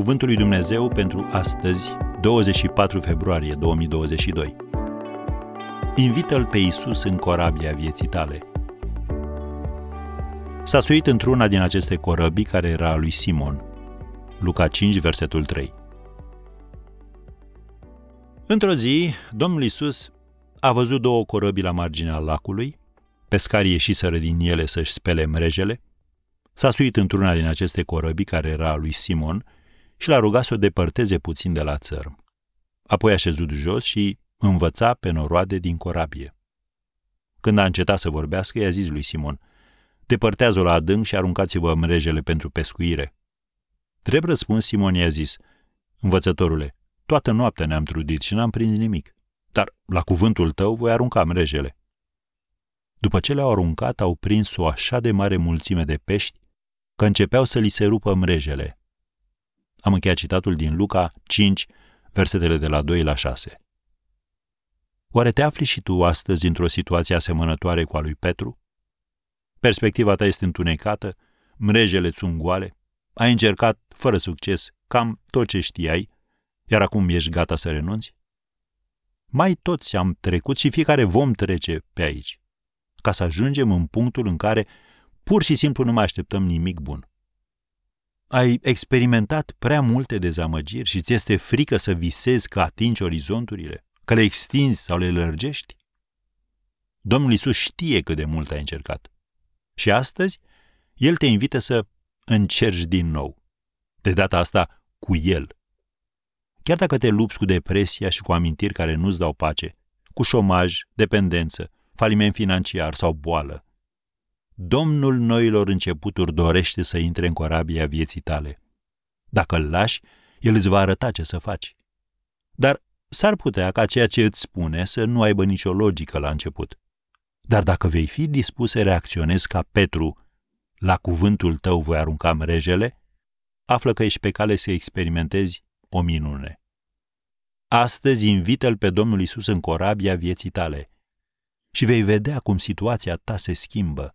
Cuvântul lui Dumnezeu pentru astăzi, 24 februarie 2022. Invită-L pe Isus în corabia vieții tale. S-a suit într-una din aceste corăbii care era a lui Simon. Luca 5, versetul 3. Într-o zi, Domnul Isus a văzut două corăbii la marginea lacului, pescarii ieșiseră din ele să-și spele mrejele, s-a suit într-una din aceste corăbii care era a lui Simon și l-a rugat să o depărteze puțin de la țărm. Apoi a șezut jos și învăța pe noroade din corabie. Când a încetat să vorbească, i-a zis lui Simon, depărtează-o la adânc și aruncați-vă mrejele pentru pescuire. Drept răspuns, Simon i-a zis, învățătorule, toată noaptea ne-am trudit și n-am prins nimic, dar la cuvântul tău voi arunca mrejele. După ce le-au aruncat, au prins o așa de mare mulțime de pești că începeau să li se rupă mrejele. Am încheiat citatul din Luca 5, versetele de la 2 la 6. Oare te afli și tu astăzi într-o situație asemănătoare cu a lui Petru? Perspectiva ta este întunecată, mrejele sunt goale, ai încercat, fără succes, cam tot ce știai, iar acum ești gata să renunți? Mai toți am trecut și fiecare vom trece pe aici, ca să ajungem în punctul în care pur și simplu nu mai așteptăm nimic bun. Ai experimentat prea multe dezamăgiri și ți este frică să visezi că atingi orizonturile, că le extinzi sau le lărgești? Domnul Isus știe cât de mult ai încercat. Și astăzi, El te invită să încerci din nou. De data asta, cu El. Chiar dacă te lupți cu depresia și cu amintiri care nu-ți dau pace, cu șomaj, dependență, faliment financiar sau boală, Domnul noilor începuturi dorește să intre în corabia vieții tale. Dacă îl lași, el îți va arăta ce să faci. Dar s-ar putea ca ceea ce îți spune să nu aibă nicio logică la început. Dar dacă vei fi dispus să reacționezi ca Petru, la cuvântul tău voi arunca mrejele, află că ești pe cale să experimentezi o minune. Astăzi invită-L pe Domnul Isus în corabia vieții tale și vei vedea cum situația ta se schimbă.